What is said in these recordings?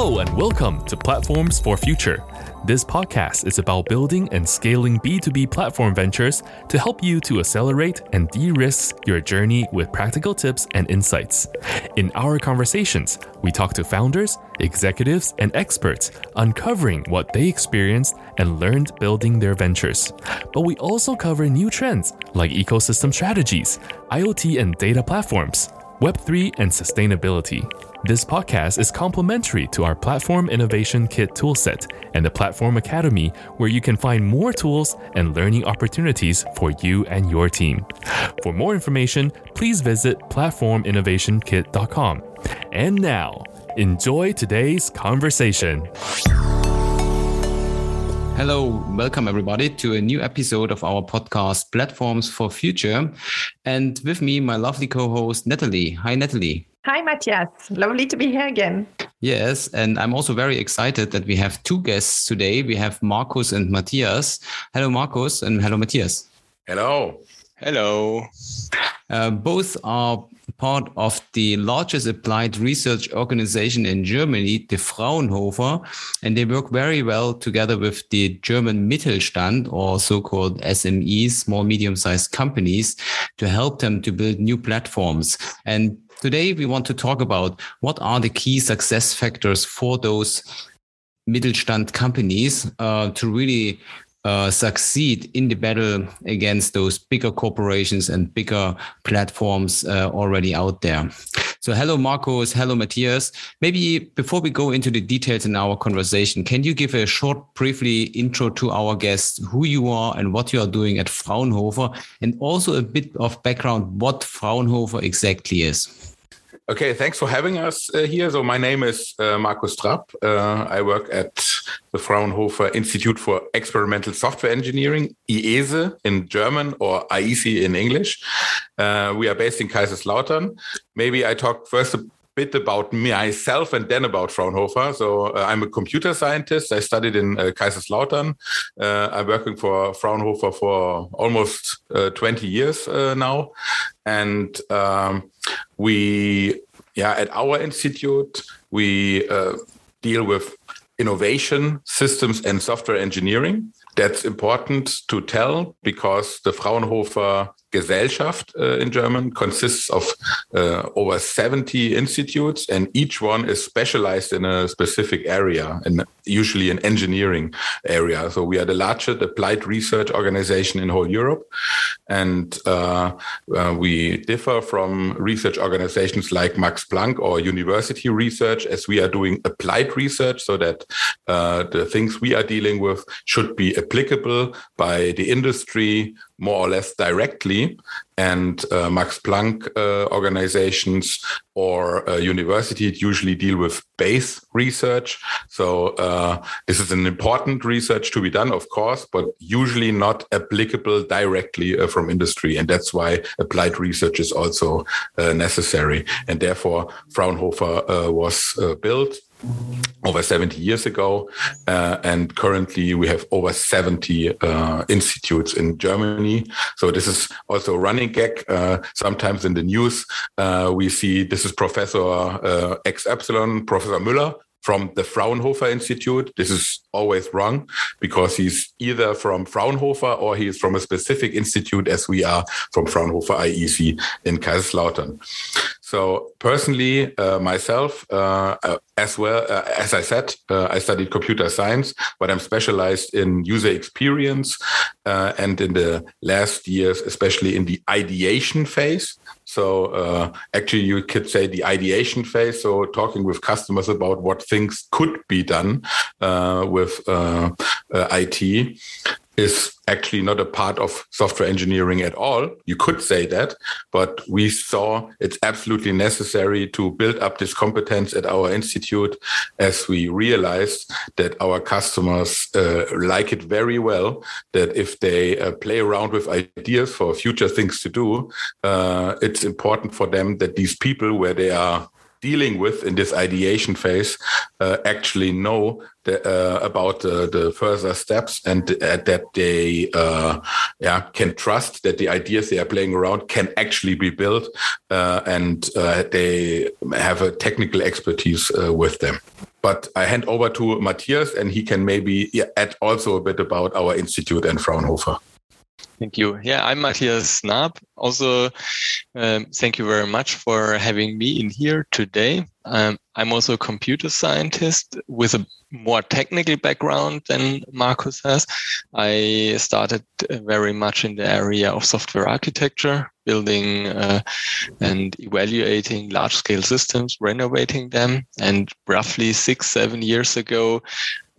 Hello, and welcome to Platforms for Future. This podcast is about building and scaling B2B platform ventures to help you to accelerate and de risk your journey with practical tips and insights. In our conversations, we talk to founders, executives, and experts, uncovering what they experienced and learned building their ventures. But we also cover new trends like ecosystem strategies, IoT and data platforms, Web3 and sustainability. This podcast is complementary to our Platform Innovation Kit toolset and the Platform Academy, where you can find more tools and learning opportunities for you and your team. For more information, please visit platforminnovationkit.com. And now, enjoy today's conversation. Hello, welcome everybody to a new episode of our podcast, Platforms for Future. And with me, my lovely co host, Natalie. Hi, Natalie. Hi, Matthias. Lovely to be here again. Yes, and I'm also very excited that we have two guests today. We have Markus and Matthias. Hello, Markus, and hello, Matthias. Hello. Hello. Uh, both are part of the largest applied research organization in Germany, the Fraunhofer, and they work very well together with the German Mittelstand or so-called SMEs, small medium-sized companies, to help them to build new platforms. And Today, we want to talk about what are the key success factors for those Mittelstand companies uh, to really uh, succeed in the battle against those bigger corporations and bigger platforms uh, already out there. So, hello, Markus. Hello, Matthias. Maybe before we go into the details in our conversation, can you give a short, briefly intro to our guests, who you are and what you are doing at Fraunhofer, and also a bit of background what Fraunhofer exactly is? Okay, thanks for having us uh, here. So my name is uh, Markus Trapp. Uh, I work at the Fraunhofer Institute for Experimental Software Engineering, IESE in German or IESE in English. Uh, we are based in Kaiserslautern. Maybe I talk first bit about myself and then about Fraunhofer. So uh, I'm a computer scientist. I studied in uh, Kaiserslautern. I'm working for Fraunhofer for almost 20 years now. And um, we yeah at our institute we uh, deal with innovation systems and software engineering that's important to tell because the fraunhofer Gesellschaft uh, in German consists of uh, over 70 institutes, and each one is specialized in a specific area, and usually an engineering area. So we are the largest applied research organization in whole Europe, and uh, uh we differ from research organizations like Max Planck or university research, as we are doing applied research, so that uh, the things we are dealing with should be applicable by the industry more or less directly. And uh, Max Planck uh, organizations or uh, universities usually deal with base research. So uh, this is an important research to be done, of course, but usually not applicable directly uh, from industry. And that's why applied research is also uh, necessary. And therefore, Fraunhofer was built over 70 years ago. Uh, and currently we have over 70 uh, institutes in Germany. So this is also a running gag. Uh, sometimes in the news, uh, we see this is Professor uh, X Epsilon, Professor Müller, from the Fraunhofer Institute. This is always wrong because he's either from Fraunhofer or he is from a specific institute, as we are from Fraunhofer IESE in Kaiserslautern. So personally, uh, myself, uh, uh as well uh, as I said, uh, I studied computer science, but I'm specialized in user experience, and in the last years, especially in the ideation phase. So uh, actually, you could say the ideation phase. So talking with customers about what things could be done uh, with uh, uh IT is actually not a part of software engineering at all. You could say that, but we saw it's absolutely necessary to build up this competence at our institute as we realized that our customers uh, like it very well. That if they uh, play around with ideas for future things to do, uh, it's important for them that these people, where they are dealing with in this ideation phase uh, actually know the, uh, about the, the, further steps and uh, that they uh, yeah can trust that the ideas they are playing around can actually be built uh, and uh, they have a technical expertise with them. But I hand over to Matthias and he can maybe add also a bit about our institute and Fraunhofer. Thank you. Yeah, I'm Matthias Naab. Also, um, thank you very much for having me in here today. Um, I'm also a computer scientist with a more technical background than Markus has. I started very much in the area of software architecture, building uh, and evaluating large scale systems, renovating them. And roughly six, seven years ago,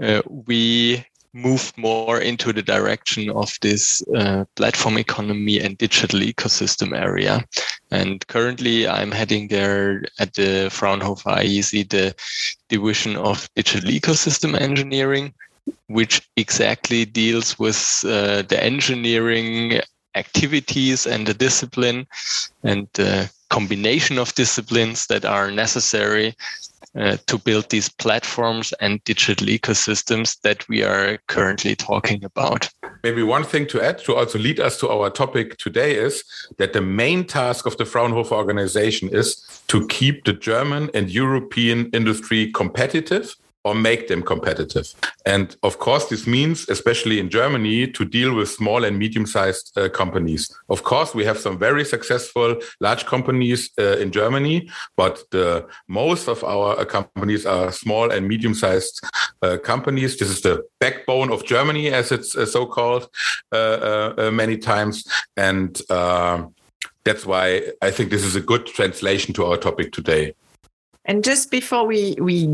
uh, we moved more into the direction of this uh, platform economy and digital ecosystem area. And currently, I'm heading there at the Fraunhofer IESE, the division of digital ecosystem engineering, which exactly deals with uh, the engineering activities and the discipline and the combination of disciplines that are necessary uh, to build these platforms and digital ecosystems that we are currently talking about. Maybe one thing to add to also lead us to our topic today is that the main task of the Fraunhofer organization is to keep the German and European industry competitive or make them competitive. And of course, this means, especially in Germany, to deal with small and medium sized uh, companies. Of course, we have some very successful large companies uh, in Germany, but the most of our uh, companies are small and medium sized uh, companies. This is the backbone of Germany, as it's uh, so called uh, many times. And that's why I think this is a good translation to our topic today. And just before we we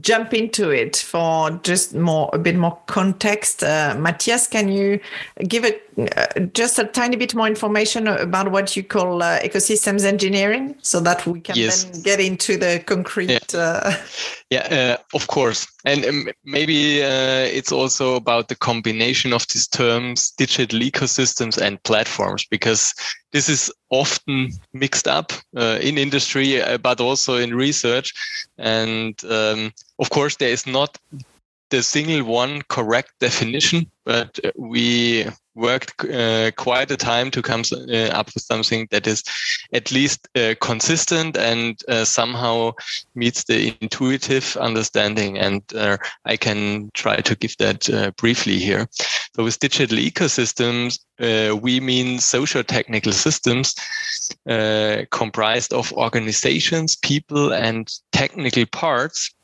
jump into it, for just more a bit more context, uh, Matthias, can you give it uh, just a tiny bit more information about what you call uh, ecosystems engineering, so that we can yes. then get into the concrete. Yeah, uh, yeah uh, of course, and um, maybe uh, it's also about the combination of these terms, digital ecosystems and platforms, because this is often mixed up uh, in industry, uh, but also in research. And um, of course, there is not the single one correct definition, but we worked uh, quite a time to come uh, up with something that is at least uh, consistent and uh, somehow meets the intuitive understanding. And uh, I can try to give that uh, briefly here. So with digital ecosystems, we mean social technical systems comprised of organizations, people, and technical parts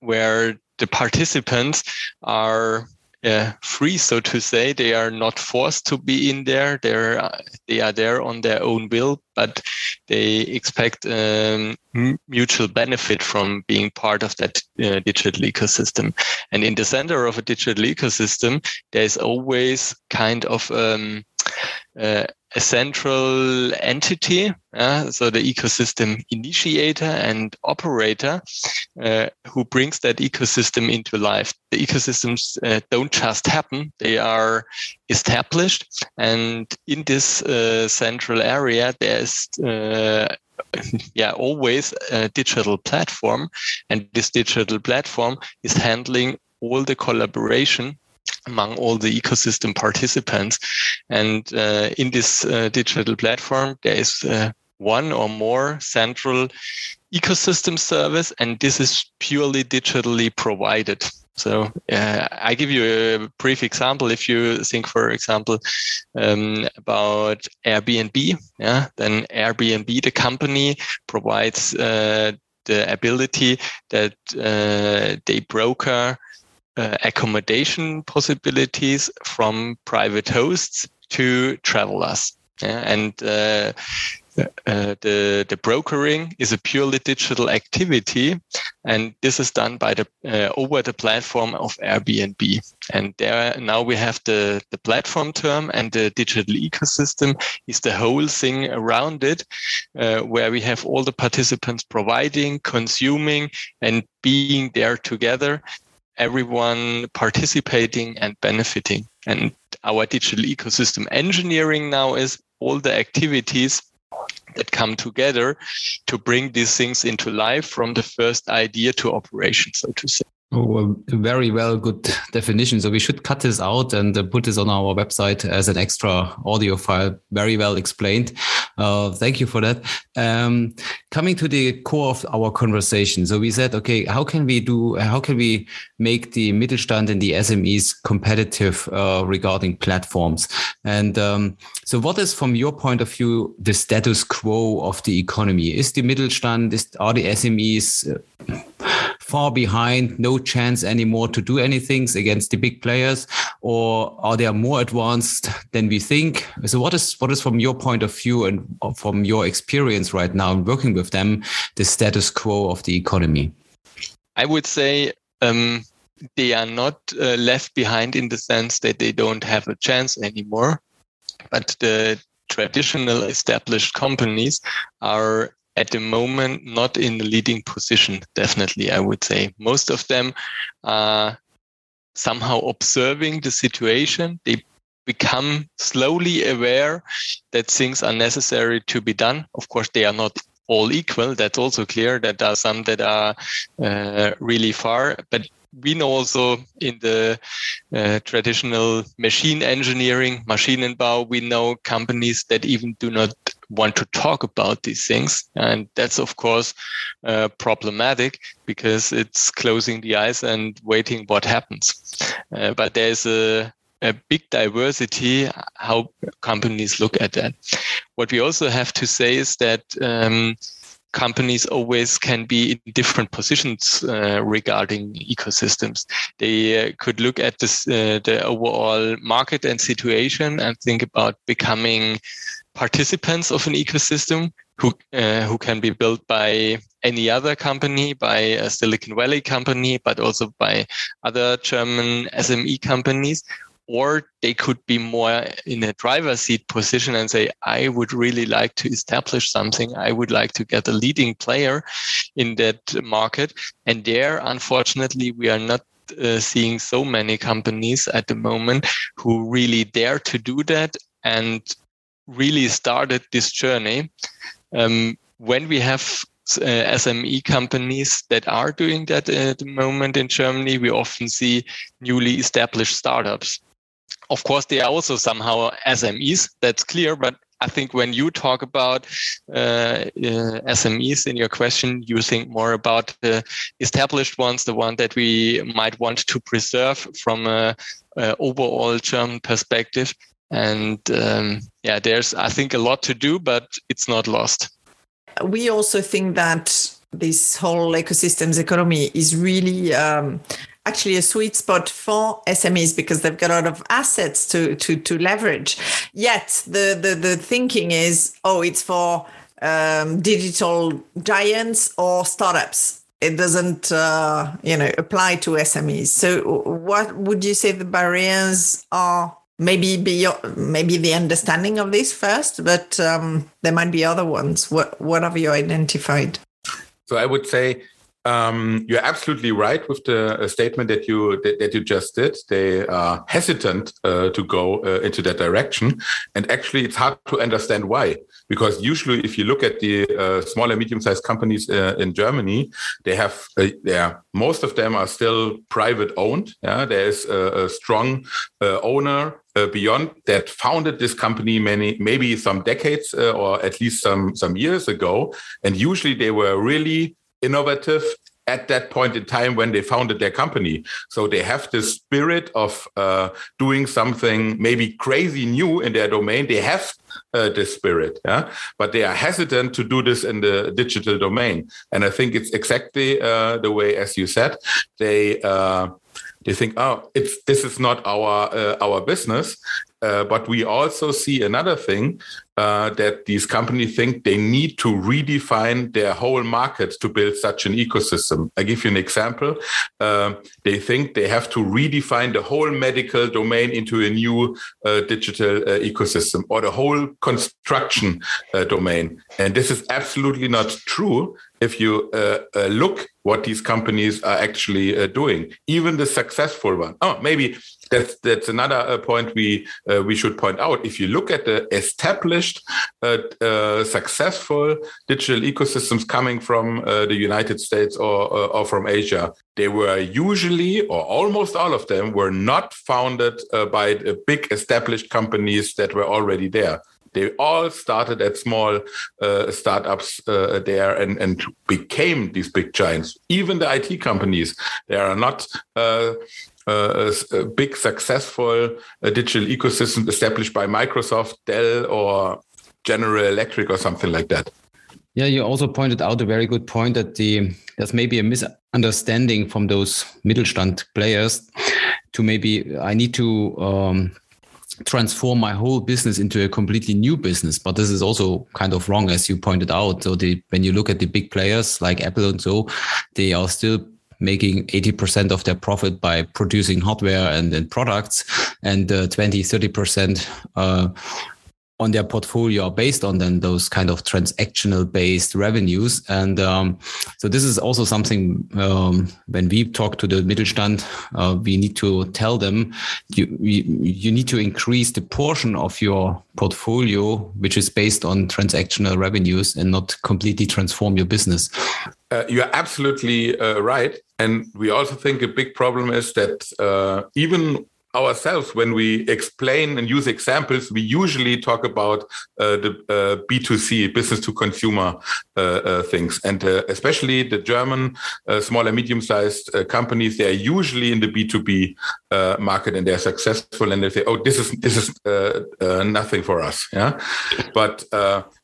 where the participants are uh, free, so to say. They are not forced to be in there. They're uh, they are there on their own will, but they expect um, mutual benefit from being part of that uh, digital ecosystem. And in the center of a digital ecosystem, there is always kind of um, uh, a central entity, uh, so the ecosystem initiator and operator, uh, who brings that ecosystem into life. The ecosystems uh, don't just happen; they are established, and in this uh, central area, there's uh, yeah always a digital platform and this digital platform is handling all the collaboration among all the ecosystem participants. And uh, in this uh, digital platform, there is uh, one or more central ecosystem service, and this is purely digitally provided. So uh, I give you a brief example. If you think, for example, um, about Airbnb, yeah, then Airbnb, the company, provides uh, the ability that uh, they broker uh, accommodation possibilities from private hosts to travelers. Yeah? And uh, uh, the the brokering is a purely digital activity, and this is done by the uh, over the platform of Airbnb. And there now we have the the platform term and the digital ecosystem is the whole thing around it, uh, where we have all the participants providing, consuming, and being there together everyone participating and benefiting. And our digital ecosystem engineering now is all the activities that come together to bring these things into life from the first idea to operation, so to say. Oh, very well, good definition. So we should cut this out and uh, put this on our website as an extra audio file. Very well explained. Uh, thank you for that. Um, coming to the core of our conversation. So we said, okay, how can we do? How can we make the Mittelstand and the SMEs competitive uh, regarding platforms? And um, so, what is, from your point of view, the status quo of the economy? Is the Mittelstand? Is, are the SMEs? Uh, far behind, no chance anymore to do anything against the big players, or are they more advanced than we think? So, what is what is from your point of view and from your experience right now in working with them, the status quo of the economy? I would say um, they are not uh, left behind in the sense that they don't have a chance anymore, but the traditional established companies are at the moment not in the leading position definitely i would say. Most of them are somehow observing the situation. They become slowly aware that things are necessary to be done. Of course they are not all equal. That's also clear. That there are some that are uh, really far. But we know also in the uh, traditional machine engineering, Maschinenbau, we know companies that even do not want to talk about these things. And that's, of course, uh, problematic because it's closing the eyes and waiting what happens. Uh, but there's a, a big diversity how companies look at that. What we also have to say is that um, companies always can be in different positions uh, regarding ecosystems. They uh, could look at this, uh, the overall market and situation and think about becoming participants of an ecosystem who uh, who can be built by any other company, by a Silicon Valley company, but also by other German SME companies, or they could be more in a driver's seat position and say, I would really like to establish something. I would like to get a leading player in that market. And there, unfortunately, we are not uh, seeing so many companies at the moment who really dare to do that and really started this journey. Um, when we have uh, SME companies that are doing that at the moment in Germany, we often see newly established startups of course, they are also somehow SMEs. That's clear. But I think when you talk about uh, uh, SMEs in your question, you think more about the established ones, the one that we might want to preserve from a, a overall German perspective. And um, yeah, there's I think a lot to do, but it's not lost. We also think that this whole ecosystems economy is really um, actually a sweet spot for SMEs because they've got a lot of assets to to to leverage. Yet the the the thinking is, oh, it's for um, digital giants or startups. It doesn't, uh, you know, apply to SMEs. So, what would you say the barriers are? Maybe beyond, maybe the understanding of this first, but um, there might be other ones. What what have you identified? So I would say um, you're absolutely right with the uh, statement that you that, that, you just did. They are hesitant uh, to go uh, into that direction, and actually, it's hard to understand why. Because usually, if you look at the uh, small and medium-sized companies uh, in Germany, they have yeah most of them are still private owned. Yeah, there is a, a strong owner uh, beyond that founded this company many maybe some decades uh, or at least some some years ago and usually they were really innovative at that point in time when they founded their company. So they have this spirit of uh, doing something maybe crazy new in their domain. They have uh, this spirit, yeah, but they are hesitant to do this in the digital domain. And I think it's exactly uh, the way, as you said, they they think, oh, it's this is not our uh, our business. Uh, but we also see another thing uh, that these companies think they need to redefine their whole market to build such an ecosystem. I give you an example. Uh, they think they have to redefine the whole medical domain into a new uh, digital uh, ecosystem or the whole construction domain. And this is absolutely not true if you look what these companies are actually doing, even the successful one. Oh, maybe that's that's another uh, point we uh, we should point out. If you look at the established established, uh, uh, successful digital ecosystems coming from uh, the United States or, or, from Asia. They were usually, or almost all of them, were not founded uh, by big established companies that were already there. They all started at small uh, startups uh, there and, and became these big giants. Even the IT companies, they are not uh, uh, big successful digital ecosystem established by Microsoft, Dell, or General Electric or something like that. Yeah, you also pointed out a very good point that the there's maybe a misunderstanding from those Mittelstand players to maybe I need to um, transform my whole business into a completely new business. But this is also kind of wrong, as you pointed out. So the, when you look at the big players like Apple and so, they are still making 80% of their profit by producing hardware and, and products and uh, 20, 30% uh, on their portfolio are based on then those kind of transactional based revenues. And um, so this is also something um, when we talk to the Mittelstand, uh, we need to tell them you, you, you need to increase the portion of your portfolio which is based on transactional revenues and not completely transform your business. Uh, you're absolutely uh, right. And we also think a big problem is that uh, even ourselves when we explain and use examples we usually talk about uh, the uh, b2c business to consumer uh, uh things. And uh, especially the german small and medium sized companies they are usually in the b2b market and they're successful and they say oh this is this is nothing for us. Yeah? But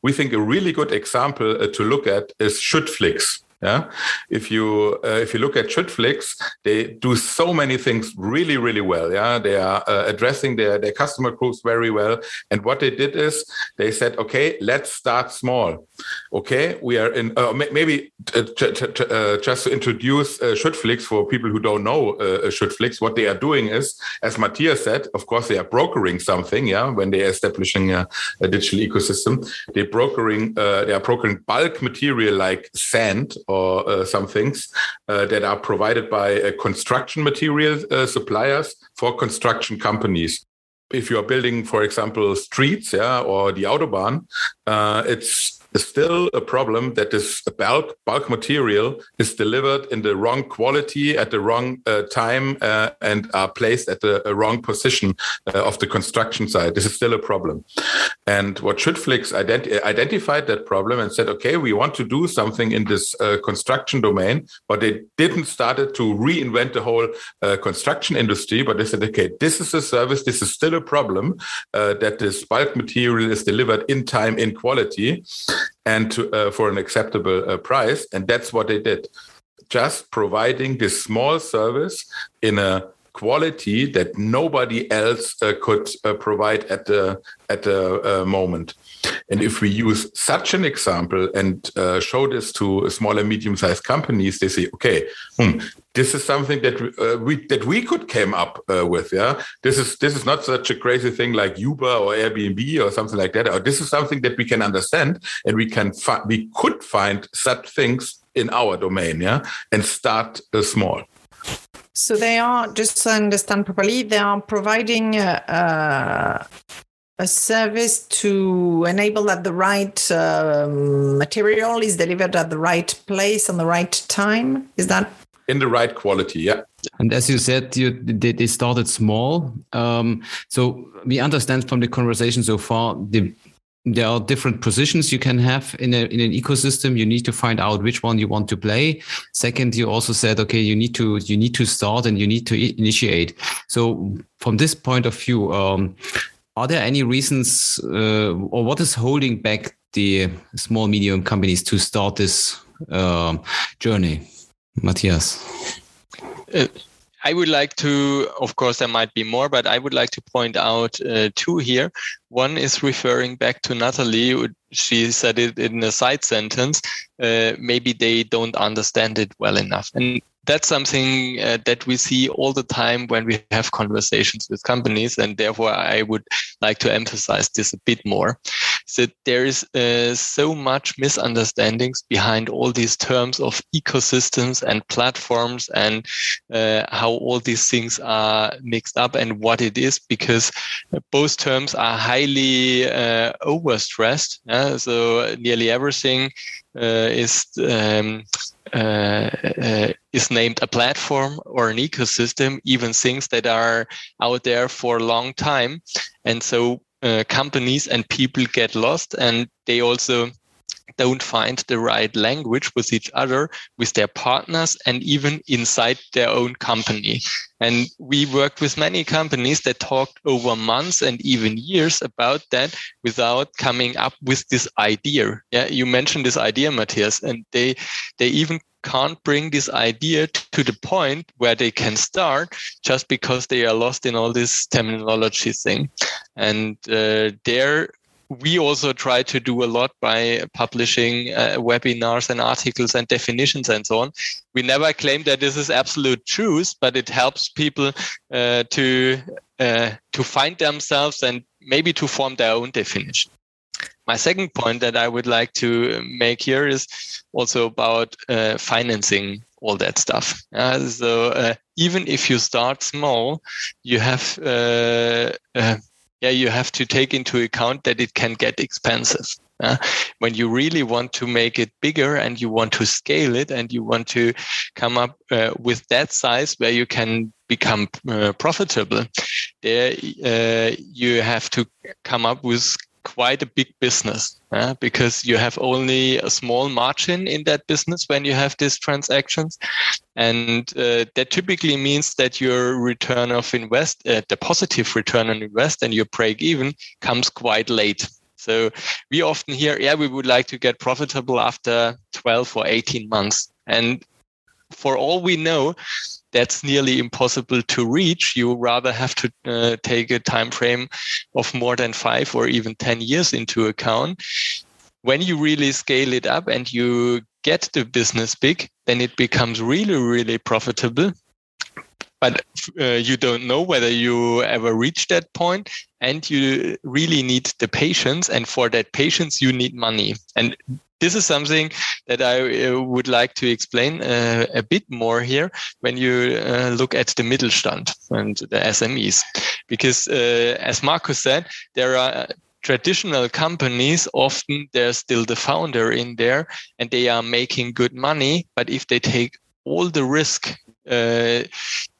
we think a really good example to look at is Schüttflix yeah, if you uh, if you look at Schüttflix, they do so many things really really well. Yeah, they are uh, addressing their their customer groups very well. And what they did is they said, okay, let's start small. Okay, we are in uh, maybe uh, uh, just to introduce uh, for people who don't know uh, Schüttflix. What they are doing is, as Matthias said, of course they are brokering something. Yeah, when they are establishing a, a digital ecosystem, they brokering uh, they are brokering bulk material like sand or uh, some things uh, that are provided by uh, construction material uh, suppliers for construction companies. If you are building, for example, streets, yeah, or the autobahn, uh, it's still a problem that this bulk bulk material is delivered in the wrong quality at the wrong uh, time uh, and are placed at the uh, wrong position uh, of the construction site. This is still a problem. And what Schüttflix identi- identified that problem and said, okay, we want to do something in this uh, construction domain, but they didn't started to reinvent the whole uh, construction industry. But they said, okay, this is a service. This is still a problem that this bulk material is delivered in time, in quality and to, uh, for an acceptable uh, price. And that's what they did. Just providing this small service in a quality that nobody else uh, could uh, provide at the at the uh, moment. And if we use such an example and uh, show this to small and medium-sized companies, they say, "Okay, hmm, this is something that uh, we that we could came up uh, with. Yeah, this is this is not such a crazy thing like Uber or Airbnb or something like that. Or this is something that we can understand and we can fi- we could find such things in our domain. Yeah, and start small." So they are, just to understand properly, they are providing uh, uh, a service to enable that the right um, material is delivered at the right place on the right time. Is that in the right quality? Yeah. And as you said, you, they, they started small. Um, so we understand from the conversation so far the there are different positions you can have in, a, in an ecosystem you need to find out which one you want to play second you also said okay you need to you need to start and you need to initiate so from this point of view um, are there any reasons uh, or what is holding back the small medium companies to start this uh, journey matthias uh I would like to, of course, there might be more, but I would like to point out uh, two here. One is referring back to Natalie. She said it in a side sentence. Uh, maybe they don't understand it well enough. And that's something uh, that we see all the time when we have conversations with companies. And therefore, I would like to emphasize this a bit more. So there is uh, so much misunderstandings behind all these terms of ecosystems and platforms and uh, how all these things are mixed up and what it is because both terms are highly uh, overstressed. Yeah? So nearly everything uh, is um, uh, uh, is named a platform or an ecosystem, even things that are out there for a long time. And so uh, companies and people get lost and they also don't find the right language with each other, with their partners, and even inside their own company. And we worked with many companies that talked over months and even years about that without coming up with this idea. Yeah, you mentioned this idea, Matthias, and they they even can't bring this idea to the point where they can start just because they are lost in all this terminology thing. And uh, there we also try to do a lot by publishing uh, webinars and articles and definitions and so on. We never claim that this is absolute truth, but it helps people uh, to uh, to find themselves and maybe to form their own definition. My second point that I would like to make here is also about uh, financing all that stuff. so uh, even if you start small, you have uh, yeah, you have to take into account that it can get expensive. Uh, when you really want to make it bigger and you want to scale it and you want to come up uh, with that size where you can become uh, profitable, there uh, you have to come up with quite a big business uh, because you have only a small margin in that business when you have these transactions. And uh, that typically means that your return of invest, uh, the positive return on invest and your break even comes quite late. So we often hear, yeah, we would like to get profitable after 12 or 18 months. And for all we know, that's nearly impossible to reach. You rather have to uh, take a time frame of more than five or even 10 years into account. When you really scale it up and you get the business big, then it becomes really, really profitable. But uh, you don't know whether you ever reach that point, and you really need the patience. And for that patience, you need money. And this is something that I uh, would like to explain uh, a bit more here when you uh, look at the Mittelstand and the SMEs. Because uh, as Markus said, there are traditional companies, often there's still the founder in there and they are making good money. But if they take all the risk uh,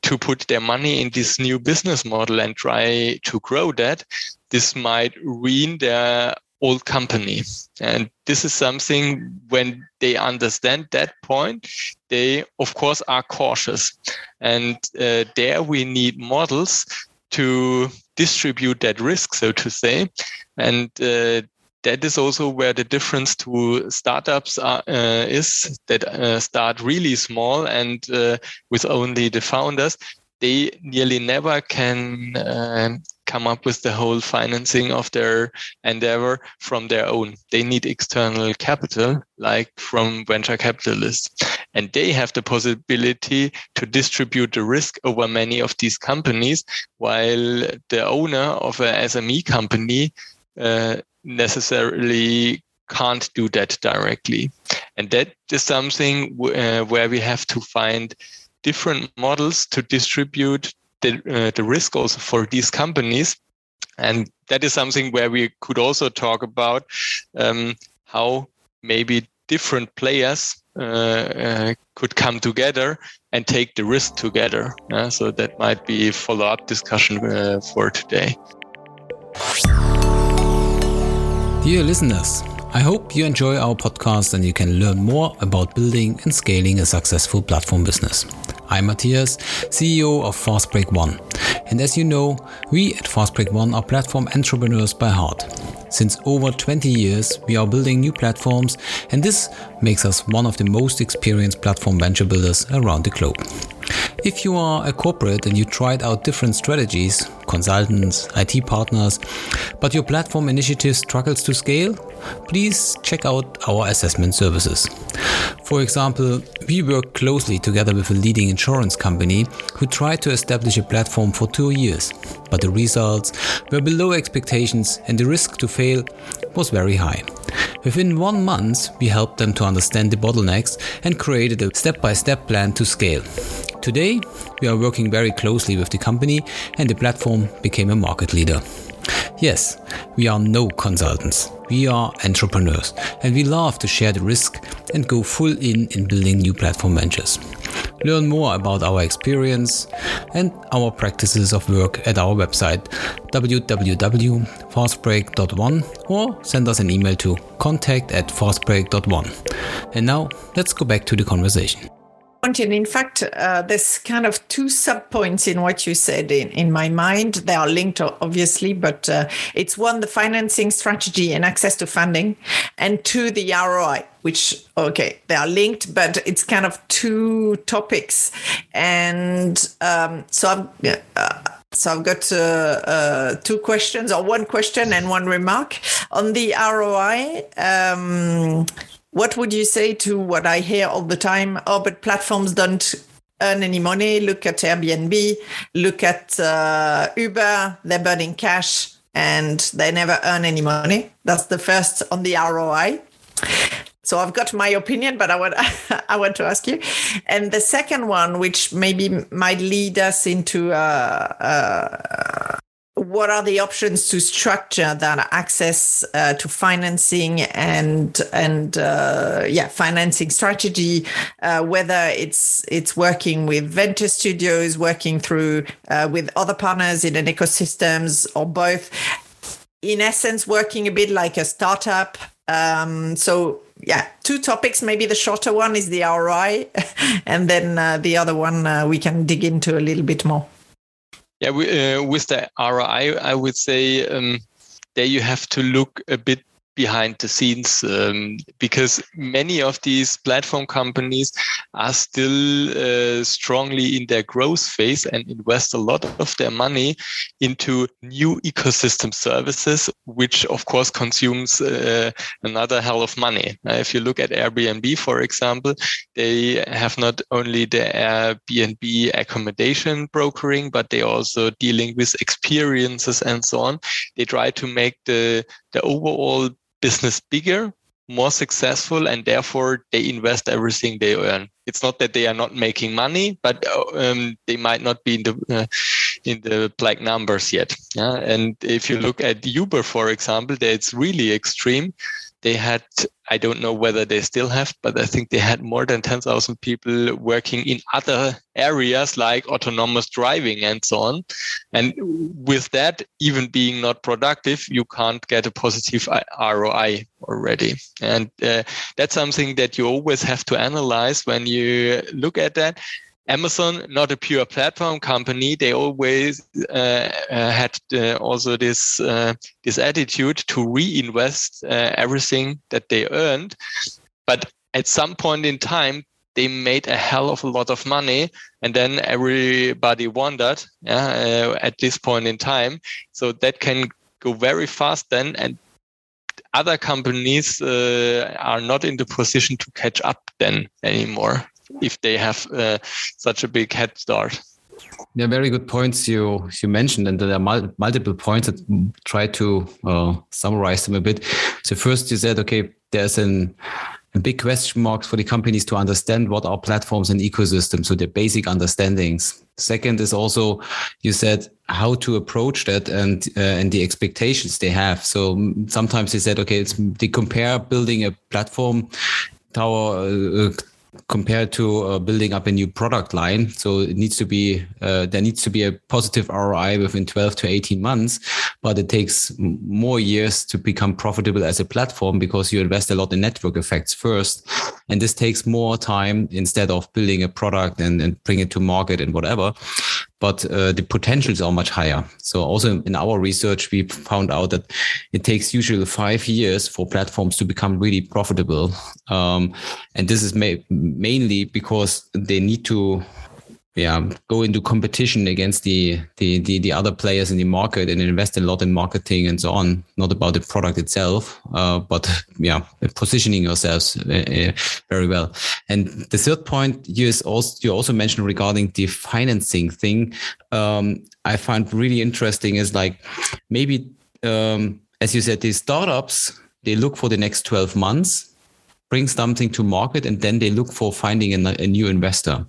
to put their money in this new business model and try to grow that, this might ruin their old company. And this is something when they understand that point, they of course are cautious. And uh, there we need models to distribute that risk, so to say. And uh, that is also where the difference to startups are, uh, is that uh, start really small and uh, with only the founders they nearly never can uh, come up with the whole financing of their endeavor from their own. They need external capital, like from venture capitalists. And they have the possibility to distribute the risk over many of these companies, while the owner of a SME company uh, necessarily can't do that directly. And that is something uh, where we have to find different models to distribute the, uh, the risk also for these companies. And that is something where we could also talk about um, how maybe different players uh, uh, could come together and take the risk together. Uh, so that might be follow up discussion uh, for today. Dear listeners, I hope you enjoy our podcast and you can learn more about building and scaling a successful platform business. I'm Matthias, CEO of Fastbreak One. And as you know, we at Fastbreak One are platform entrepreneurs by heart. Since over 20 years, we are building new platforms, and this makes us one of the most experienced platform venture builders around the globe. If you are a corporate and you tried out different strategies, consultants, IT partners, but your platform initiative struggles to scale, please check out our assessment services. For example, we work closely together with a leading insurance company who tried to establish a platform for two years, but the results were below expectations and the risk to fail was very high. Within one month, we helped them to understand the bottlenecks and created a step by step plan to scale. Today, we are working very closely with the company and the platform became a market leader. Yes, we are no consultants. We are entrepreneurs and we love to share the risk and go full in in building new platform ventures. Learn more about our experience and our practices of work at our website www.fastbreak.one or send us an email to contact at fastbreak.one. And now let's go back to the conversation. And in fact, uh, there's kind of two sub points in what you said in, in my mind. They are linked, obviously, but uh, it's one, the financing strategy and access to funding, and two, the ROI, which, okay, they are linked, but it's kind of two topics. And um, so I'm. Uh, so I've got uh, uh, two questions, or one question and one remark on the ROI. Um, what would you say to what I hear all the time? Oh, but platforms don't earn any money. Look at Airbnb, look at uh, Uber, they're burning cash and they never earn any money. That's the first on the ROI. So I've got my opinion, but I want I want to ask you. And the second one, which maybe might lead us into uh, uh, what are the options to structure that access uh, to financing and and uh, yeah financing strategy uh, whether it's it's working with venture studios working through uh, with other partners in an ecosystems or both. In essence working a bit like a startup. Um, so yeah two topics. Maybe the shorter one is the ROI and then uh, the other one uh, we can dig into a little bit more yeah, we, uh, with the ROI, I would say um, there you have to look a bit behind the scenes um, because many of these platform companies are still uh, strongly in their growth phase and invest a lot of their money into new ecosystem services which of course consumes uh, another hell of money. Uh, if you look at airbnb for example they have not only the airbnb accommodation brokering but they also dealing with experiences and so on. They try to make the the overall business bigger, more successful, and therefore they invest everything they earn. It's not that they are not making money, but um, they might not be in the uh, in the black numbers yet. Yeah? And if you look at Uber, for example, it's really extreme they had i don't know whether they still have but i think they had more than 10,000 people working in other areas like autonomous driving and so on. And with that even being not productive you can't get a positive roi already. And uh, that's something that you always have to analyze when you look at that Amazon, not a pure platform company, they always uh, uh, had uh, also this uh, this attitude to reinvest uh, everything that they earned. But at some point in time, they made a hell of a lot of money, and then everybody wondered uh, at this point in time. So that can go very fast then, and other companies are not in the position to catch up then anymore if they have uh, such a big head start. Yeah, very good points you you mentioned, and there are mul multiple points that try to uh, summarize them a bit. So first, you said, okay, there's an a big question marks for the companies to understand what are platforms and ecosystems, so their basic understandings. Second is also you said how to approach that and uh, and the expectations they have. So sometimes they said, okay, it's they compare building a platform tower. Uh, compared to uh, building up a new product line. So it needs to be uh, there needs to be a positive ROI within 12 to 18 months, but it takes more years to become profitable as a platform because you invest a lot in network effects first, and this takes more time instead of building a product and, and bring it to market and whatever but uh, the potentials are much higher. So also in our research, we found out that it takes usually five years for platforms to become really profitable. Um, and this is ma mainly because they need to yeah go into competition against the, the the the other players in the market and invest a lot in marketing and so on. Not about the product itself uh, but yeah positioning yourselves uh, uh, very well. And the third point you also you also mentioned regarding the financing thing. Um, i find really interesting is like maybe um, as you said these startups they look for the next 12 months bring something to market and then they look for finding a, a new investor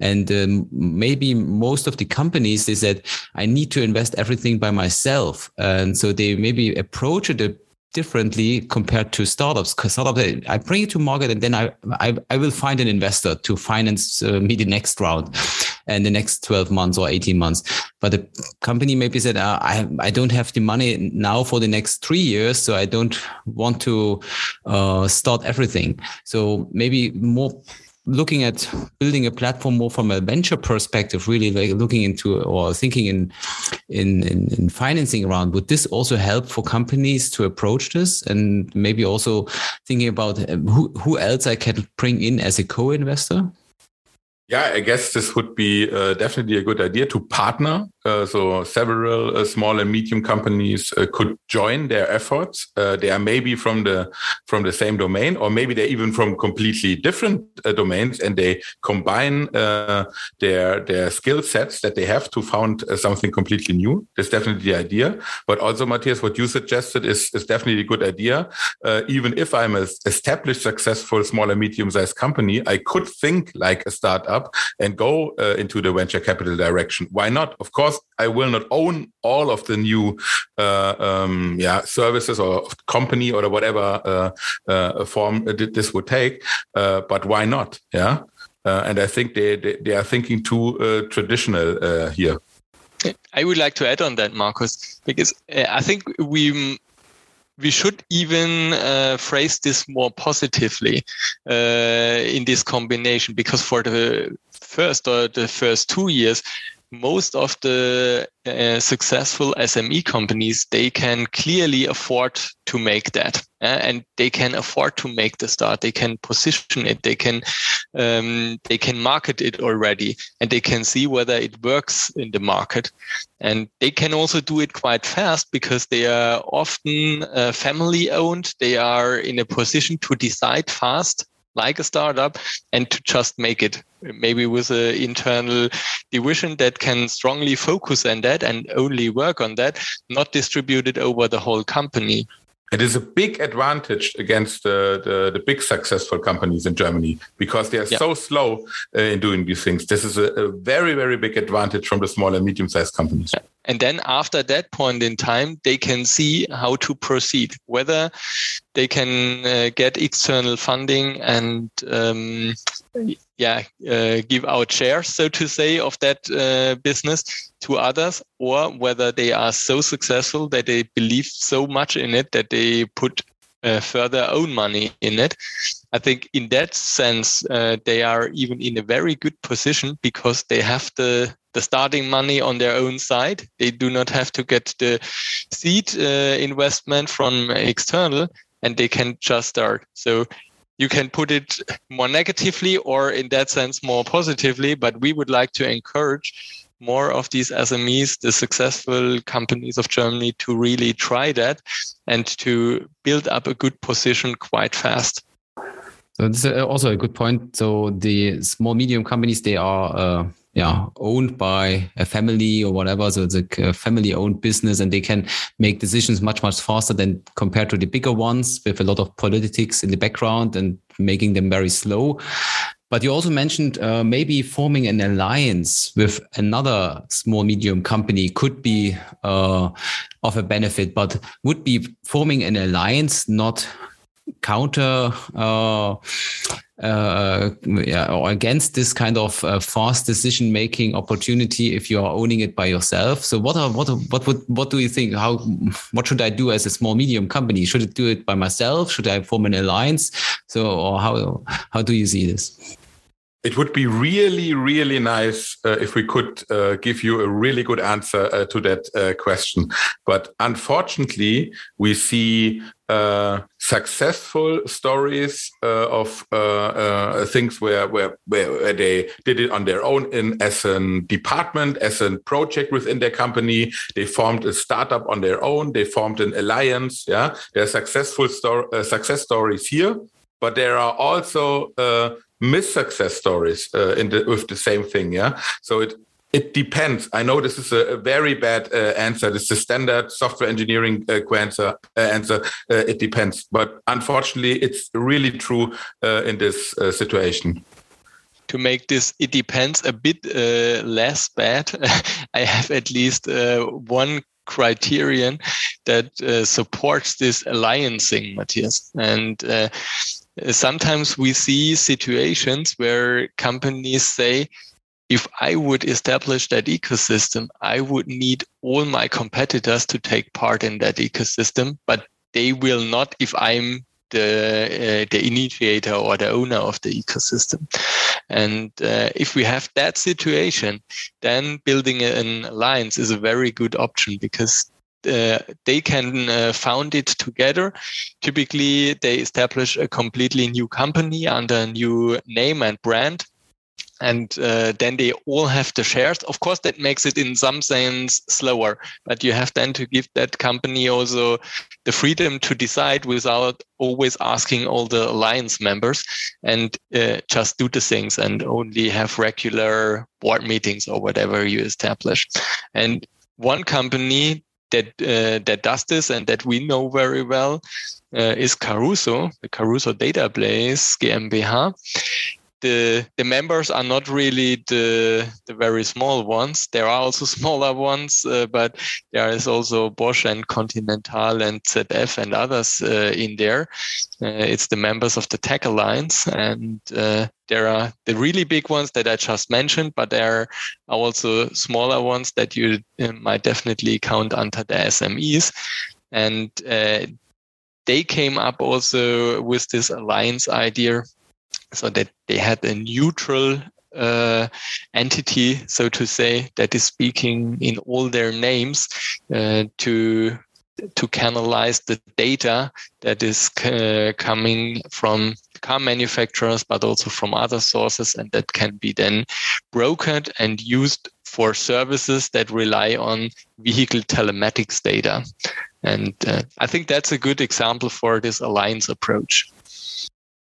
and um, maybe most of the companies they said i need to invest everything by myself. And so they maybe approach it a differently compared to startups because startups i bring it to market and then i i, I will find an investor to finance uh, me the next round and the next 12 months or 18 months. But the company maybe said uh, i i don't have the money now for the next three years so i don't want to uh, start everything. So maybe more looking at building a platform more from a venture perspective, really like looking into or thinking in, in, in, in financing around, would this also help for companies to approach this and maybe also thinking about uh, who, who else I can bring in as a co-investor? Yeah, I guess this would be uh, definitely a good idea to partner. Uh, so several uh, small and medium companies uh, could join their efforts. Uh, they are maybe from the from the same domain, or maybe they're even from completely different uh, domains, and they combine their their skill sets that they have to found something completely new. That's definitely the idea. But also, Matthias, what you suggested is is definitely a good idea. even if I'm an established, successful small and medium sized company, I could think like a startup and go uh, into the venture capital direction. Why not? Of course, I will not own all of the new uh, um, yeah services or company or whatever uh, uh form this would take. Uh, but why not? Yeah. And I think they, they, they are thinking too traditional here. I would like to add on that, Markus, because I think we we should even uh, phrase this more positively uh, in this combination because for the first or the first two years most of the uh, successful SME companies they can clearly afford to make that, uh, and they can afford to make the start. They can position it. They can um, they can market it already, and they can see whether it works in the market. And they can also do it quite fast because they are often uh, family owned. They are in a position to decide fast like a startup and to just make it maybe with an internal division that can strongly focus on that and only work on that not distribute it over the whole company it is a big advantage against the, the, the big successful companies in Germany because they are yeah. so slow uh, in doing these things. This is a, a, very, very big advantage from the small and medium sized companies. And then after that point in time, they can see how to proceed, whether they can uh, get external funding and um, yeah, uh, give out shares, so to say, of that uh, business to others, or whether they are so successful that they believe so much in it that they put uh, further own money in it. I think in that sense, uh, they are even in a very good position because they have the the starting money on their own side. They do not have to get the seed uh, investment from external, and they can just start. So you can put it more negatively or in that sense more positively but we would like to encourage more of these SMEs, the successful companies of Germany, to really try that and to build up a good position quite fast. So this is also a good point. So the small medium companies they are uh, yeah owned by a family or whatever. So it's a family owned business, and they can make decisions much much faster than compared to the bigger ones with a lot of politics in the background and making them very slow. But you also mentioned uh, maybe forming an alliance with another small medium company could be uh, of a benefit, but would be forming an alliance not counter uh, uh, yeah, or against this kind of uh, fast decision making opportunity if you are owning it by yourself. So what are what what would what do you think? How what should I do as a small medium company? Should I do it by myself? Should I form an alliance? So or how how do you see this? It would be really, really nice uh, if we could uh, give you a really good answer uh, to that uh, question. But unfortunately, we see uh, successful stories uh, of things where, where, where they did it on their own in as a department, as a project within their company. They formed a startup on their own. They formed an alliance. Yeah, there are successful sto- success stories here, but there are also miss success stories uh, the, with the same thing. Yeah. So it it depends. I know this is a, very bad uh, answer. This is a standard software engineering uh, answer. Uh, answer. Uh, it depends, but unfortunately, it's really true uh, in this uh, situation. To make this, it depends a bit less bad. I have at least one criterion that supports this alliancing, Matthias, and sometimes we see situations where companies say, if I would establish that ecosystem, I would need all my competitors to take part in that ecosystem, but they will not if I'm the uh, the initiator or the owner of the ecosystem. And uh, if we have that situation, then building an alliance is a very good option because uh, they can uh, found it together. Typically, they establish a completely new company under a new name and brand. And uh, then they all have the shares. Of course, that makes it in some sense slower, but you have then to give that company also the freedom to decide without always asking all the alliance members and uh, just do the things and only have regular board meetings or whatever you establish. And one company that uh, that does this and that we know very well uh, is Caruso, the Caruso Database GmbH the the members are not really the the very small ones. There are also smaller ones, uh, but there is also Bosch and Continental and ZF and others uh, in there. Uh, it's the members of the TecAlliance, and uh, there are the really big ones that I just mentioned, but there are also smaller ones that you uh, might definitely count under the SMEs, and uh, they came up also with this alliance idea so that they had a neutral uh, entity, so to say, that is speaking in all their names uh, to to canalize the data that is uh, coming from car manufacturers, but also from other sources, and that can be then brokered and used for services that rely on vehicle telematics data. And uh, I think that's a good example for this alliance approach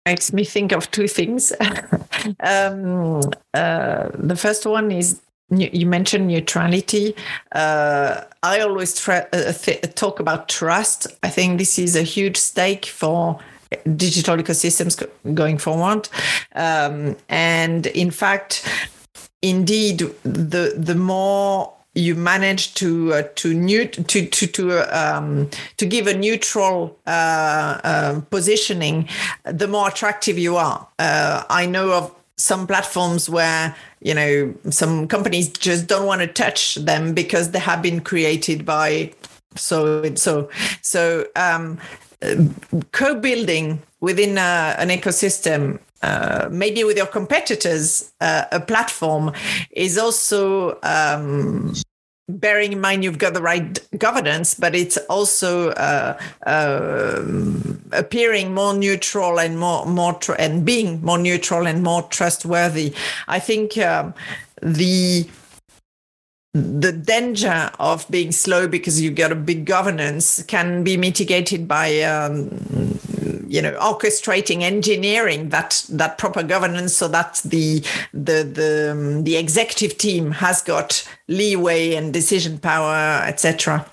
makes me think of two things. um, uh, the first one is you mentioned neutrality. Uh, I always tra- uh, th- talk about trust. I think this is a huge stake for digital ecosystems going forward. Um, and in fact, indeed, the the more you manage to uh, to new to to to um, to give a neutral uh, uh, positioning, the more attractive you are. Uh, I know of some platforms where you know some companies just don't want to touch them because they have been created by so so so um, co-building within a, uh, an ecosystem uh, maybe with your competitors, uh, a platform is also um, bearing in mind you've got the right governance, but it's also uh, uh, appearing more neutral and more more tr- and being more neutral and more trustworthy. I think um, the the danger of being slow because you've got a big governance can be mitigated by um, you know orchestrating engineering that that proper governance so that the the the, um, the executive team has got leeway and decision power etc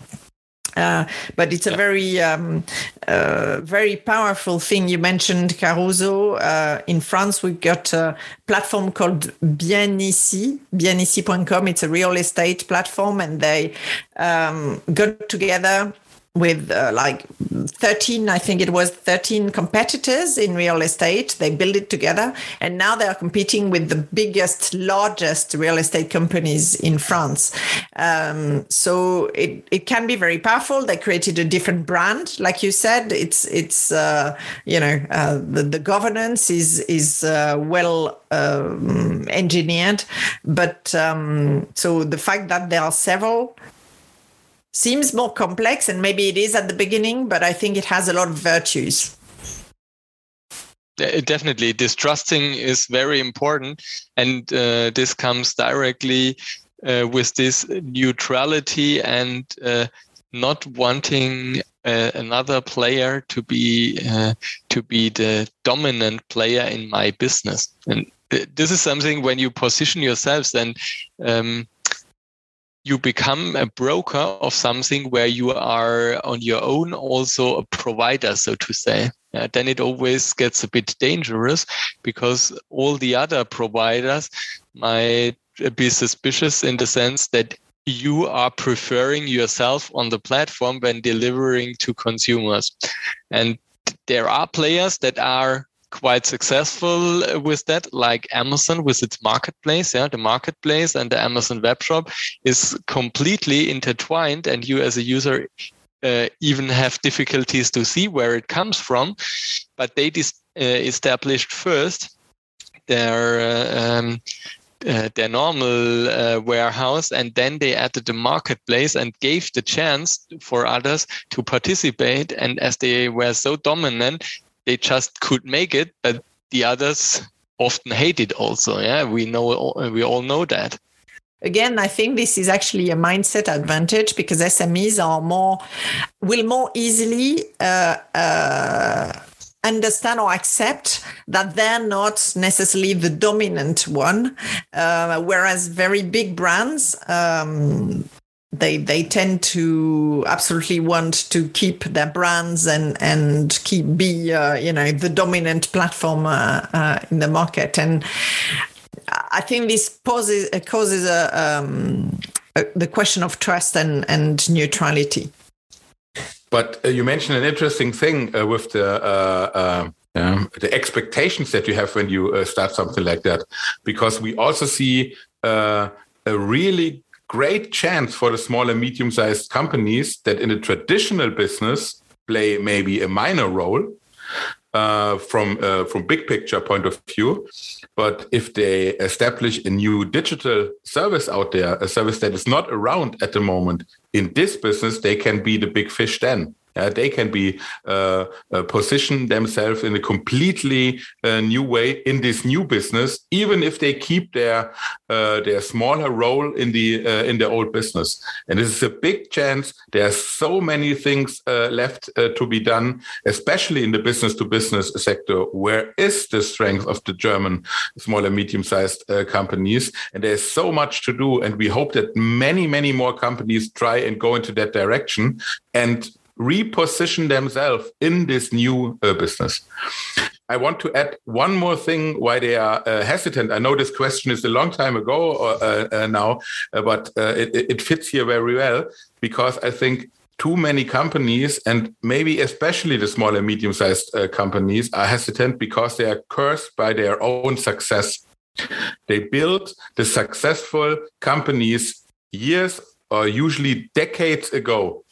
uh, but it's a very, um, uh, very powerful thing. You mentioned Caruso. Uh, in France, we've got a platform called Bienici, bienici.com. It's a real estate platform, and they um, got together with uh, like 13 i think it was 13 competitors in real estate. They build it together and now they are competing with the biggest largest real estate companies in france. Um, so it, it can be very powerful. They created a different brand. Like you said it's it's uh, you know uh, the, the governance is is uh, well um, engineered. But um, so the fact that there are several seems more complex and maybe it is at the beginning but i think it has a lot of virtues. Definitely distrusting is very important and uh, this comes directly uh, with this neutrality and uh, not wanting uh, another player to be uh, to be the dominant player in my business. And this is something when you position yourselves then um, you become a broker of something where you are on your own also a provider so to say. Then it always gets a bit dangerous because all the other providers might be suspicious in the sense that you are preferring yourself on the platform when delivering to consumers. And there are players that are quite successful with that, like Amazon with its marketplace. Yeah, the marketplace and the Amazon web shop is completely intertwined, and you as a user uh, even have difficulties to see where it comes from. But they dis- uh, established first their uh, um, uh, their normal uh, warehouse and then they added the marketplace and gave the chance for others to participate and as they were so dominant they just could make it, but the others often hate it also. Yeah, we know we all know that. Again, I think this is actually a mindset advantage because SMEs are more will more easily uh, uh, understand or accept that they're not necessarily the dominant one, uh, whereas very big brands. Um, they they tend to absolutely want to keep their brands and and keep be uh, you know the dominant platform uh, uh, in the market and I think this poses uh, causes a, um, a, the question of trust and and neutrality. But uh, you mentioned an interesting thing uh, with the. Um, the expectations that you have when you start something like that, because we also see a really great chance for the small and medium sized companies that in a traditional business play maybe a minor role uh, from uh, from big picture point of view. But if they establish a new digital service out there, a service that is not around at the moment in this business, they can be the big fish then. Uh, they can be uh, uh, position themselves in a completely uh, new way in this new business, even if they keep their uh, their smaller role in the uh, in the old business. And this is a big chance. There are so many things left to be done, especially in the business to business sector, where is the strength of the German small and medium sized companies, and there's so much to do. And we hope that many many more companies try and go into that direction and reposition themselves in this new uh, business. I want to add one more thing why they are uh, hesitant. I know this question is a long time ago or, uh, uh now, uh, but uh, it, it fits here very well because I think too many companies and maybe especially the small and medium sized companies are hesitant because they are cursed by their own success. They build the successful companies years or usually decades ago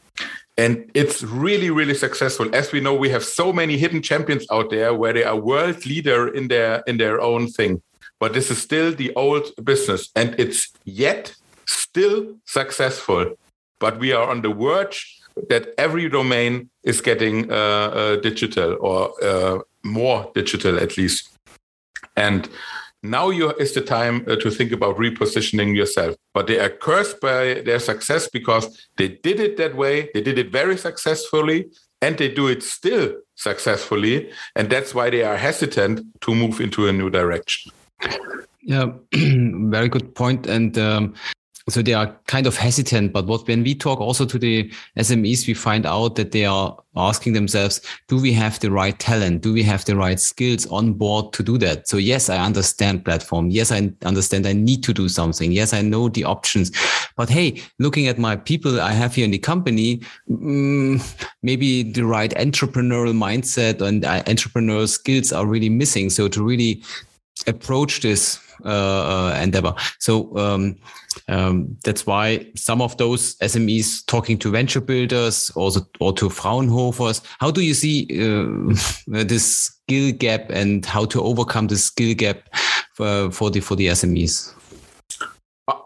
and it's really really successful. As we know we have so many hidden champions out there where they are world leader in their in their own thing. But this is still the old business and it's yet still successful. But we are on the verge that every domain is getting uh, uh, digital or uh, more digital at least. And now you, is the time uh, to think about repositioning yourself. But they are cursed by their success because they did it that way. They did it very successfully and they do it still successfully. And that's why they are hesitant to move into a new direction. Yeah, very good point. And um, so they are kind of hesitant. But what when we talk also to the SMEs, we find out that they are asking themselves, do we have the right talent? Do we have the right skills on board to do that? So yes, I understand platform. Yes, I understand I need to do something. Yes, I know the options. But hey, looking at my people I have here in the company, mm, maybe the right entrepreneurial mindset and uh, entrepreneurial skills are really missing. So to really approach this uh, uh, endeavor. So um, um, that's why some of those SMEs talking to venture builders, or to Fraunhofers. How do you see uh, this skill gap and how to overcome this skill gap for, for the for the SMEs?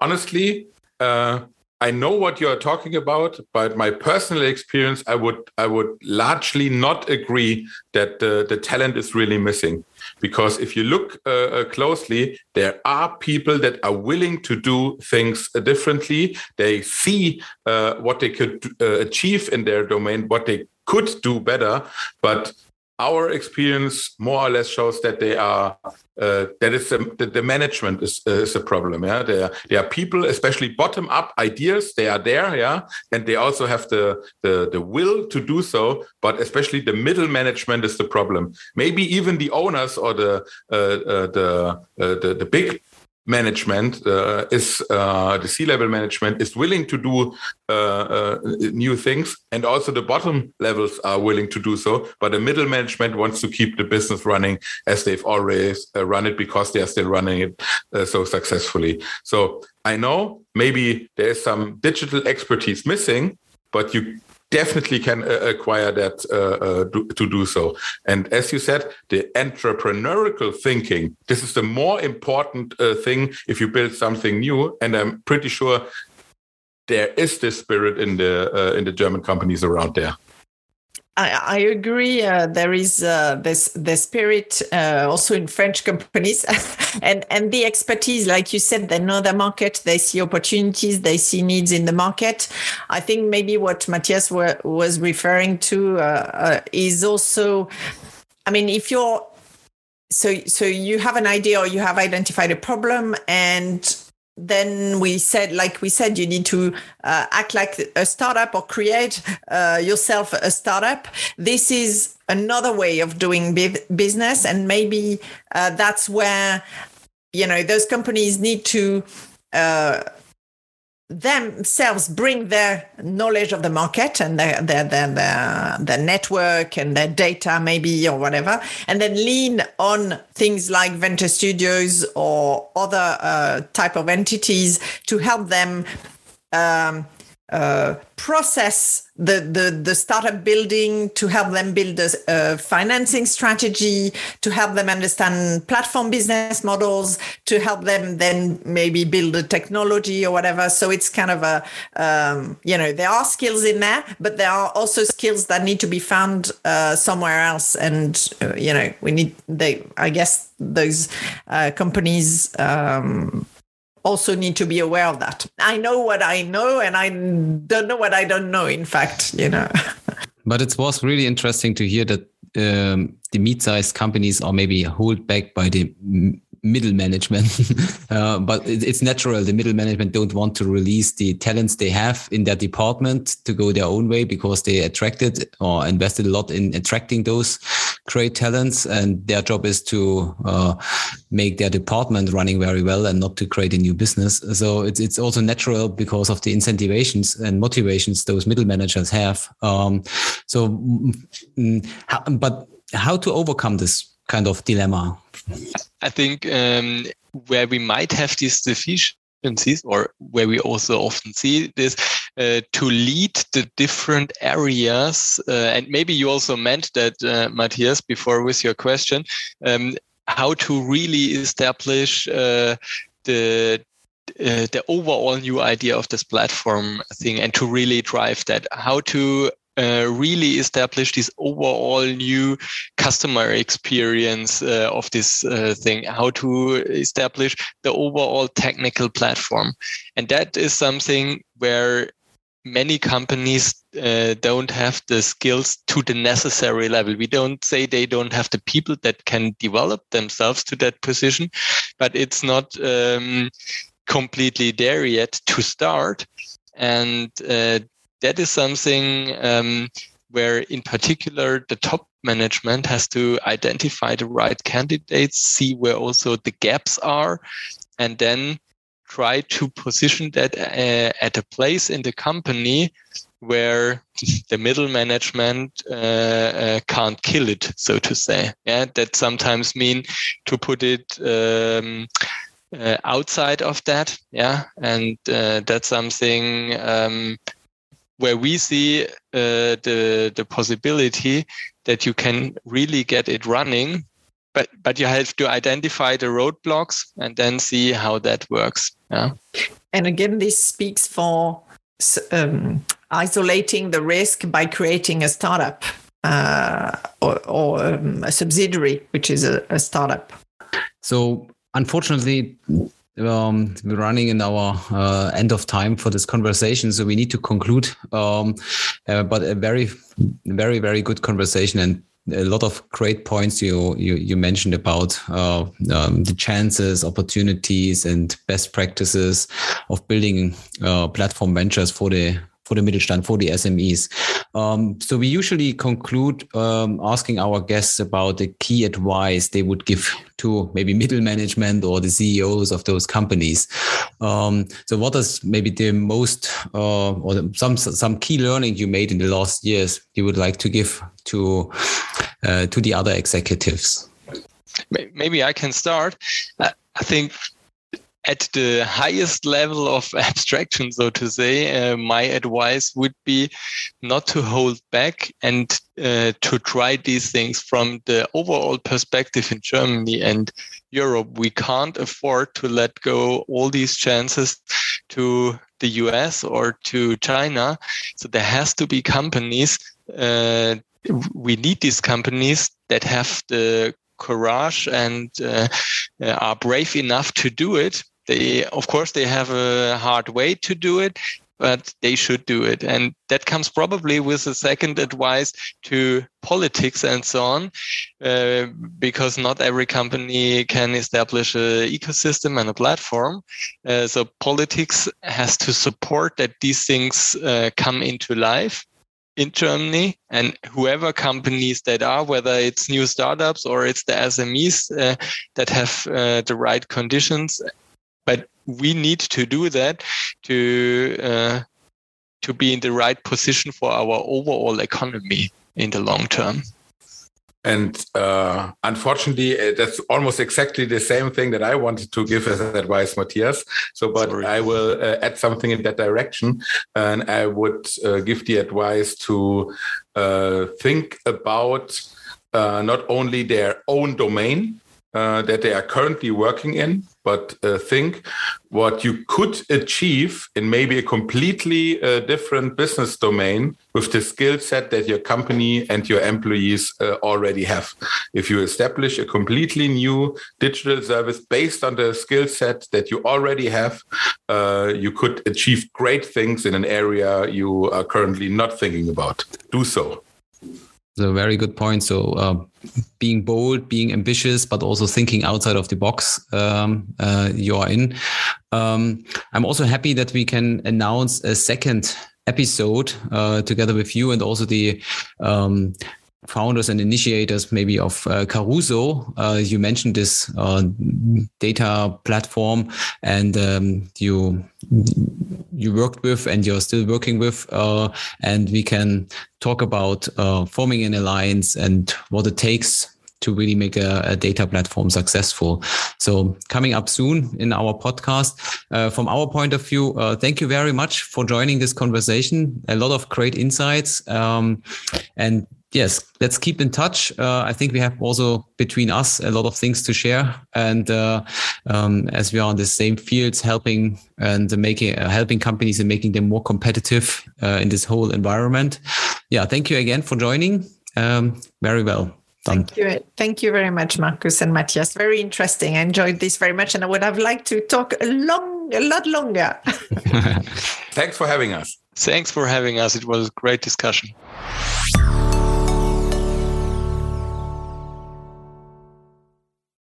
Honestly, uh, I know what you're talking about, but my personal experience, I would I would largely not agree that the, the talent is really missing. Because if you look uh, uh, closely, there are people that are willing to do things differently. They see uh, what they could uh, achieve in their domain, what they could do better, but our experience more or less shows that they are uh, that is the, the management is, uh, is a problem. Yeah, there there are people, especially bottom up ideas. They are there, yeah, and they also have the the the will to do so. But especially the middle management is the problem. Maybe even the owners or the uh, uh the, uh, the the big management uh, is uh, the C-level management is willing to do uh, uh, new things and also the bottom levels are willing to do so but the middle management wants to keep the business running as they've always uh, run it because they are still running it uh, so successfully. So i know maybe there is some digital expertise missing but you definitely can uh, acquire that uh, uh, do, to do so. And as you said, the entrepreneurial thinking, this is the more important thing if you build something new. And I'm pretty sure there is this spirit in the in the German companies around there. I, I agree. Uh, there is uh, this the spirit uh, also in French companies, and and the expertise, like you said, they know the market, they see opportunities, they see needs in the market. I think maybe what Matthias were, was referring to uh, uh, is also, I mean, if you're so so you have an idea or you have identified a problem and then we said, like we said, you need to uh, act like a startup or create uh, yourself a startup. This is another way of doing business, and maybe uh, that's where you know those companies need to uh, themselves bring their knowledge of the market and their, their their, their their network and their data maybe or whatever and then lean on things like venture studios or other uh, type of entities to help them um, process the, the, the startup building to help them build a, a, financing strategy, to help them understand platform business models, to help them then maybe build a technology or whatever. So it's kind of a, um, you know, there are skills in there, but there are also skills that need to be found uh, somewhere else. And, uh, you know, we need, they, I guess those uh, companies, um, also need to be aware of that. I know what I know and I don't know what I don't know, in fact, you know. but it was really interesting to hear that um, the mid-sized companies are maybe held back by the middle management. uh, but it, it's natural. The middle management don't want to release the talents they have in their department to go their own way because they attracted or invested a lot in attracting those great talents. And their job is to uh, make their department running very well and not to create a new business. So it's, it's also natural because of the incentivations and motivations those middle managers have. Um, so, mm, mm, but how to overcome this kind of dilemma? I think um, where we might have these deficiencies, or where we also often see this, uh, to lead the different areas, uh, and maybe you also meant that, uh, Matthias, before with your question, um, how to really establish uh, the uh, the overall new idea of this platform thing and to really drive that. How to uh, really establish this overall new customer experience uh, of this uh, thing, how to establish the overall technical platform. And that is something where many companies uh, don't have the skills to the necessary level. We don't say they don't have the people that can develop themselves to that position, but it's not. Um, completely there yet to start. And uh, that is something um, where, in particular, the top management has to identify the right candidates, see where also the gaps are, and then try to position that uh, at a place in the company where the middle management uh, uh, can't kill it, so to say. Yeah, that sometimes mean to put it um, uh, outside of that. Yeah, and uh, that's something um, where we see uh, the the possibility that you can really get it running. But but you have to identify the roadblocks and then see how that works. Yeah. And again, this speaks for um, isolating the risk by creating a startup uh, or, or um, a subsidiary, which is a, a startup. So, unfortunately, um, we're running in our uh, end of time for this conversation, so we need to conclude. Um, uh, but a very, very, very good conversation and a lot of great points you you, you mentioned about uh, um, the chances, opportunities, and best practices of building uh, platform ventures for the for the Mittelstand, for the SMEs. Um, so we usually conclude um, asking our guests about the key advice they would give to maybe middle management or the CEOs of those companies. Um, so what is maybe the most uh, or some some key learning you made in the last years you would like to give to uh, to the other executives? Maybe I can start. I think at the highest level of abstraction, so to say, uh, my advice would be not to hold back and uh, to try these things from the overall perspective in Germany and Europe. We can't afford to let go all these chances to the US or to China. So there has to be companies. Uh, we need these companies that have the courage and uh, uh, are brave enough to do it they of course they have a hard way to do it but they should do it. And that comes probably with a second advice to politics and so on uh, because not every company can establish an ecosystem and a platform. Uh, so politics has to support that these things uh, come into life in Germany and whoever companies that are, whether it's new startups or it's the SMEs uh, that have uh, the right conditions but we need to do that to uh, to be in the right position for our overall economy in the long term. And uh, unfortunately, uh, that's almost exactly the same thing that I wanted to give as advice, Matthias. So, but Sorry. I will uh, add something in that direction, and I would uh, give the advice to uh, think about uh, not only their own domain, uh, that they are currently working in, but uh, think what you could achieve in maybe a completely uh, different business domain with the skill set that your company and your employees uh, already have. If you establish a completely new digital service based on the skill set that you already have, uh, you could achieve great things in an area you are currently not thinking about. Do so. So very good point. So uh, being bold, being ambitious, but also thinking outside of the box um, uh, you are in. Um, I'm also happy that we can announce a second episode uh, together with you and also the um, founders and initiators maybe of uh, Caruso. Uh, you mentioned this uh, data platform and um, you you worked with and you're still working with uh, and we can talk about uh, forming an alliance and what it takes to really make a, a, data platform successful. So coming up soon in our podcast. Uh, from our point of view, uh, thank you very much for joining this conversation. A lot of great insights. Um, and yes, let's keep in touch. Uh, I think we have also between us a lot of things to share, and uh, um, as we are in the same fields, helping and making uh, helping companies and making them more competitive uh, in this whole environment. Yeah, thank you again for joining. Um, very well. Done. Thank you. Thank you very much, Markus and Matthias. Very interesting. I enjoyed this very much, and I would have liked to talk a long, a lot longer. Thanks for having us. Thanks for having us. It was a great discussion.